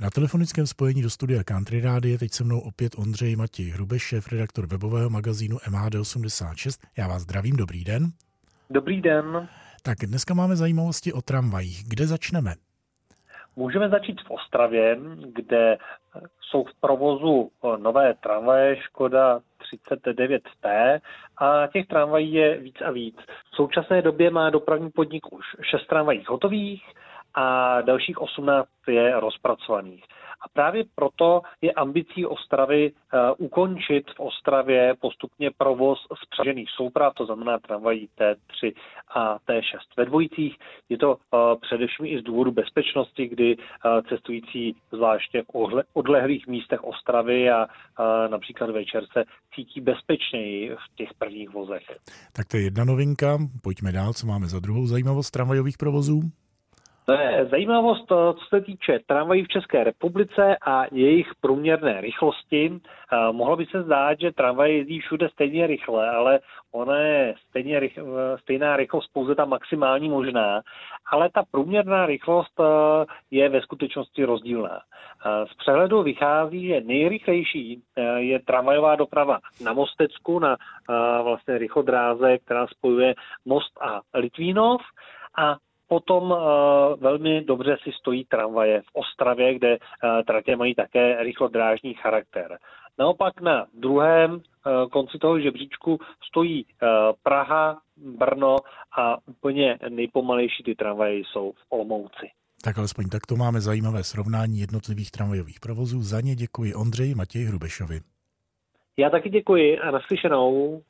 Na telefonickém spojení do studia Country Rády je teď se mnou opět Ondřej Matěj Hrubeš, šéf redaktor webového magazínu MHD86. Já vás zdravím, dobrý den. Dobrý den. Tak dneska máme zajímavosti o tramvajích. Kde začneme? Můžeme začít v Ostravě, kde jsou v provozu nové tramvaje Škoda 39T a těch tramvají je víc a víc. V současné době má dopravní podnik už šest tramvají hotových, a dalších 18 je rozpracovaných. A právě proto je ambicí Ostravy uh, ukončit v Ostravě postupně provoz spřažených souprav, to znamená tramvají T3 a T6 ve dvojicích. Je to uh, především i z důvodu bezpečnosti, kdy uh, cestující zvláště v odlehlých místech Ostravy a například večer se cítí bezpečněji v těch prvních vozech. Tak to je jedna novinka. Pojďme dál, co máme za druhou zajímavost tramvajových provozů. To je zajímavost, co se týče tramvají v České republice a jejich průměrné rychlosti. Mohlo by se zdát, že tramvaj jezdí všude stejně rychle, ale ona je stejně rych, stejná rychlost pouze ta maximální možná, ale ta průměrná rychlost je ve skutečnosti rozdílná. Z přehledu vychází, že nejrychlejší je tramvajová doprava na Mostecku, na vlastně rychodráze, která spojuje Most a Litvínov a Potom uh, velmi dobře si stojí tramvaje v Ostravě, kde uh, tratě mají také rychlodrážní charakter. Naopak na druhém uh, konci toho žebříčku stojí Praha, Brno a úplně nejpomalejší ty tramvaje jsou v Olomouci. Tak alespoň takto máme zajímavé srovnání jednotlivých tramvajových provozů. Za ně děkuji Ondřeji Matěji Hrubešovi. Já taky děkuji a naslyšenou.